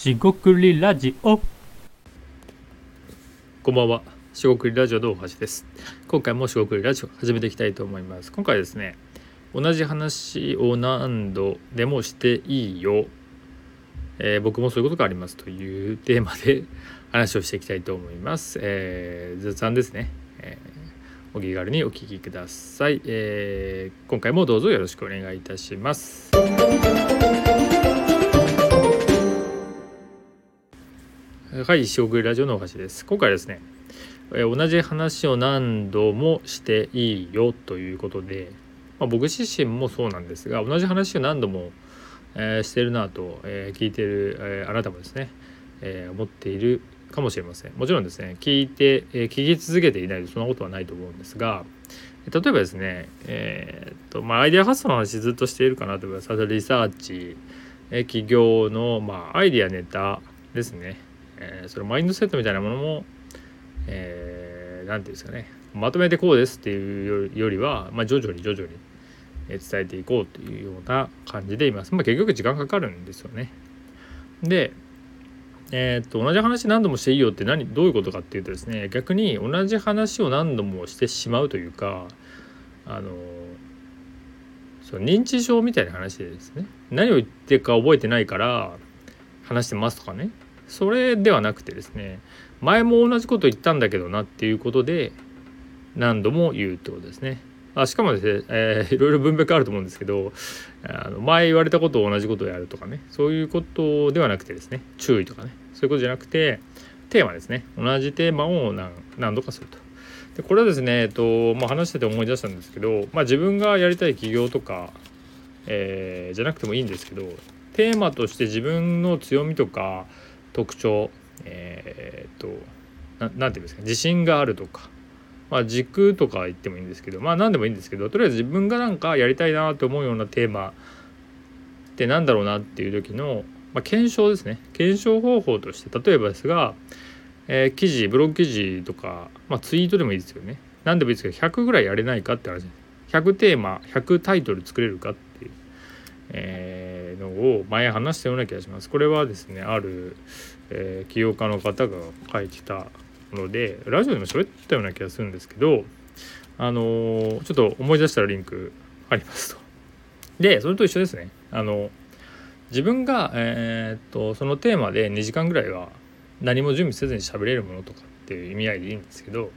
しごくりラジオこんばんは。しごくりラジオの大橋です。今回もしごくりラジオ始めていきたいと思います。今回ですね、同じ話を何度でもしていいよ。えー僕もそういうことがありますというテーマで 話をしていきたいと思います。えー雑談ですね。えーお気軽にお聞きください、えー今回もどうぞよろしくお願いいたします。はい、しごくりラジオのお橋です。今回ですね、え同じ話を何度もしていいよということで、まあ、僕自身もそうなんですが同じ話を何度も、えーしてるなと、えー聞いてる、えーあなたもですね、え思っているかもしれません。もちろんですね聞いて、え聞き続けていないとそんなことはないと思うんですが例えばですねえっとまあアイデア発想の話ずっとしているかなと思います。リサーチ、え企業の、まあ、アイデアネタですね、えーそれマインドセットみたいなものもえー、ていうんですかねまとめてこうですっていうよりは、まあ、徐々に徐々に伝えていこうというような感じでいます。まあ、結局時間かかるんですよね。で、えーっと同じ話何度もしていいよって何どういうことかっていうとですね逆に同じ話を何度もしてしまうというかあのそう認知症みたいな話でですね何を言ってるか覚えてないから話してますとかねそれではなくてですね前も同じこと言ったんだけどなっていうことで何度も言うってことですね。あしかもですね、えーいろいろ分別あると思うんですけどあの前言われたことを同じことをやるとかねそういうことではなくてですね注意とかねそういうことじゃなくてテーマですね同じテーマを何何度かすると。でこれはですね、えっとまあ、話してて思い出したんですけど、まあ、自分がやりたい起業とか、えーじゃなくてもいいんですけどテーマとして自分の強みとか特徴えーっとななんていうんですか自信があるとか、まあ、軸とか言ってもいいんですけどまあ何でもいいんですけどとりあえず自分がなんかやりたいなと思うようなテーマってなんだろうなっていう時の、まあ、検証ですね。検証方法として例えばですが、えー記事ブログ記事とか、まあ、ツイートでもいいですよね。何でもいいですけど100ぐらいやれないかって話100テーマ100タイトル作れるかっていう、えーのを前話したような気がしますこれはですねある、えー起業家の方が書いてたのでラジオでも喋ったような気がするんですけどあのーちょっと思い出したらリンクありますと。でそれと一緒ですね。あの自分が、えーっとそのテーマで2時間ぐらいは何も準備せずに喋れるものとかっていう意味合いでいいんですけど、ま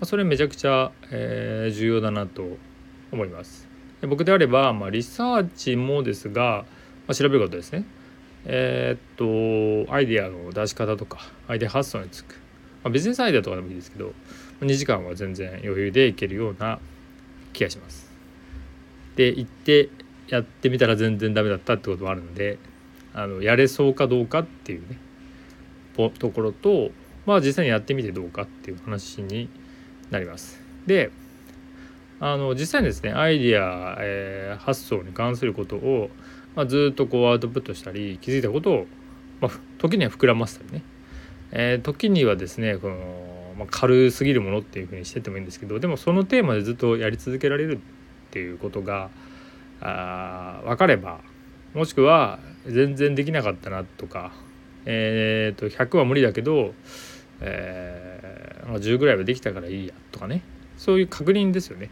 あ、それめちゃくちゃ、えー重要だなと思います。で僕であれば、まあ、リサーチもですが、まあ、調べることですね。えーっとアイデアの出し方とかアイデア発想につく、まあ、ビジネスアイデアとかでもいいですけど2時間は全然余裕でいけるような気がします。で行ってやってみたら全然ダメだったってこともあるのであのやれそうかどうかっていうねところとまあ実際にやってみてどうかっていう話になります。であの実際にですねアイディア、えー発想に関することを、まあ、ずっとこうアウトプットしたり気づいたことを、まあ、時には膨らませたりね、えー時にはですねこの、まあ、軽すぎるものっていうふうにしててもいいんですけどでもそのテーマでずっとやり続けられるっていうことがあ分かればもしくは全然できなかったなとか、えー、と100は無理だけど、えー、10ぐらいはできたからいいやとかね。そういう確認ですよね。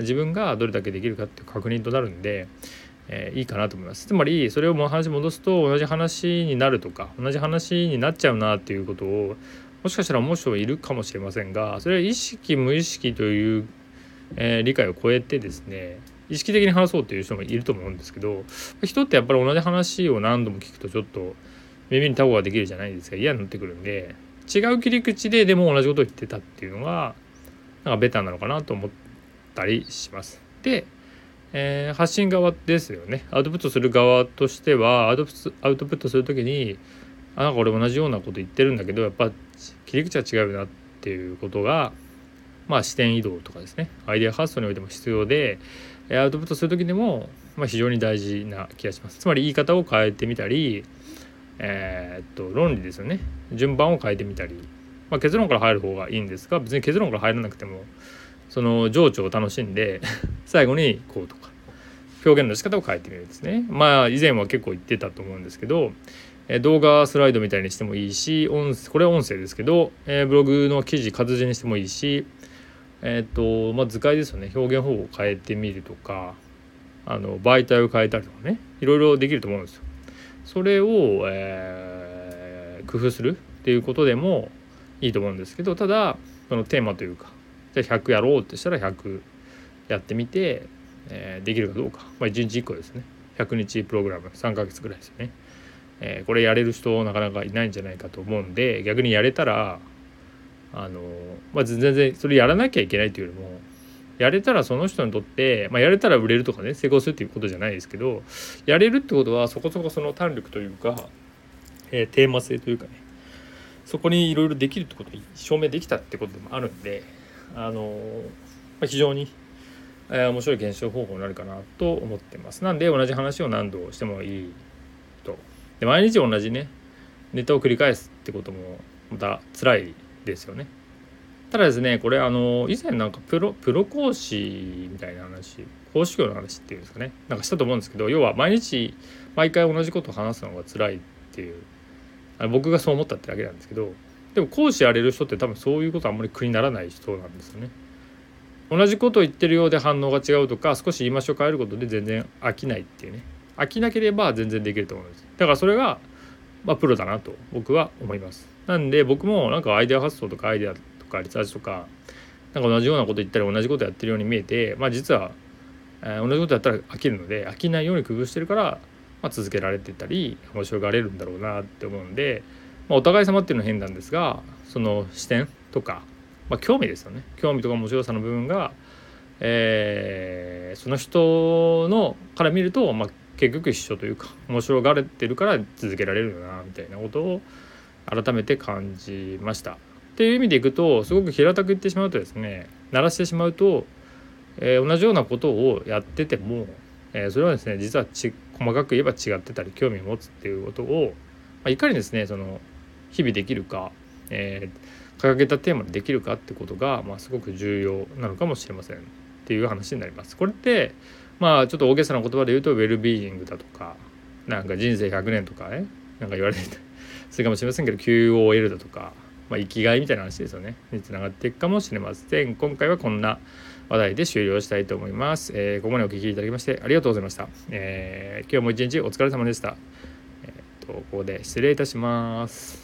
自分がどれだけできるかっていう確認となるんで、えーいいかなと思いますつまりそれをもう話戻すと同じ話になるとか同じ話になっちゃうなっていうことをもしかしたら思う人もいるかもしれませんがそれは意識無意識という、えー理解を超えてですね意識的に話そうっていう人もいると思うんですけど人ってやっぱり同じ話を何度も聞くとちょっと耳にタコができるじゃないですか嫌になってくるんで違う切り口ででも同じことを言ってたっていうのがなんかベターなのかなと思ったりします。で、えー発信側ですよね。アウトプットする側としてはアウトプットする時にあなんか俺同じようなこと言ってるんだけどやっぱ切り口は違うよなっていうことがまあ視点移動とかですね。アイデア発想においても必要でアウトプットする時でも、まあ、非常に大事な気がします。つまり言い方を変えてみたりえーっと論理ですよね。順番を変えてみたり、まあ、結論から入る方がいいんですが別に結論から入らなくてもその情緒を楽しんで 最後にこうとか表現の仕方を変えてみるんですねまあ以前は結構言ってたと思うんですけどえ動画スライドみたいにしてもいいし音これは音声ですけど、えブログの記事活字にしてもいいしえっ、とまあ図解ですよね表現方法を変えてみるとかあの媒体を変えたりとかねいろいろできると思うんですよ。それを、えー、工夫するっていうことでもいいと思うんですけどただそのテーマというかじゃあ100やろうってしたら100やってみて、えー、できるかどうか、まあ、1日1個ですね。100日プログラム。3ヶ月ぐらいですよね。えー、これやれる人なかなかいないんじゃないかと思うんで逆にやれたらあの、まあ、全然それやらなきゃいけないというよりもやれたらその人にとって、まあ、やれたら売れるとかね成功するっていうことじゃないですけどやれるってことはそこそこその胆力というか、えー、テーマ性というかねそこにいろいろできるってこと証明できたってことでもあるんであの、ま、非常に、え、面白い検証方法になるかなと思ってます。なんで同じ話を何度してもいいと。で毎日同じねネタを繰り返すってこともまた辛いですよね。ただですねこれあの以前なんかプロプロ講師みたいな話講師業の話っていうんですかねなんかしたと思うんですけど要は毎日毎回同じことを話すのが辛いっていうあ僕がそう思ったってだけなんですけどでも講師やれる人って多分そういうことあんまり苦にならない人なんですよね。同じことを言ってるようで反応が違うとか少し言い回しを変えることで全然飽きないっていうね。飽きなければ全然できると思うんです。だからそれがまあプロだなと僕は思います。なんで僕もなんかアイデア発想とかアイデアとかリサーチとかなんか同じようなこと言ったり同じことやってるように見えてまあ実は、え、同じことやったら飽きるので飽きないように工夫してるから、まあ、続けられてたり面白がれるんだろうなって思うんで、まあ、お互い様っていうのは変なんですがその視点とか、まあ、興味ですよね興味とか面白さの部分が、えー、その人のから見ると、まあ、結局一緒というか面白がれてるから続けられるよなみたいなことを改めて感じました。っていう意味でいくとすごく平たく言ってしまうとですね鳴らしてしまうと、えー、同じようなことをやってても、えー、それはですね実はち細かく言えば違ってたり興味を持つっていうことを、まあ、いかにですねその日々できるか、えー、掲げたテーマでできるかってことが、まあ、すごく重要なのかもしれませんっていう話になります。これってまあちょっと大げさな言葉で言うとウェルビーイングだとかなんか人生100年とかねなんか言われて するかもしれませんけど QOL だとかまあ、生きがいみたいな話ですよね。につながっていくかもしれません。今回はこんな話題で終了したいと思います、えー、ここまでお聴きいただきましてありがとうございました、えー、今日も一日お疲れ様でした。えー、っとここで失礼いたします。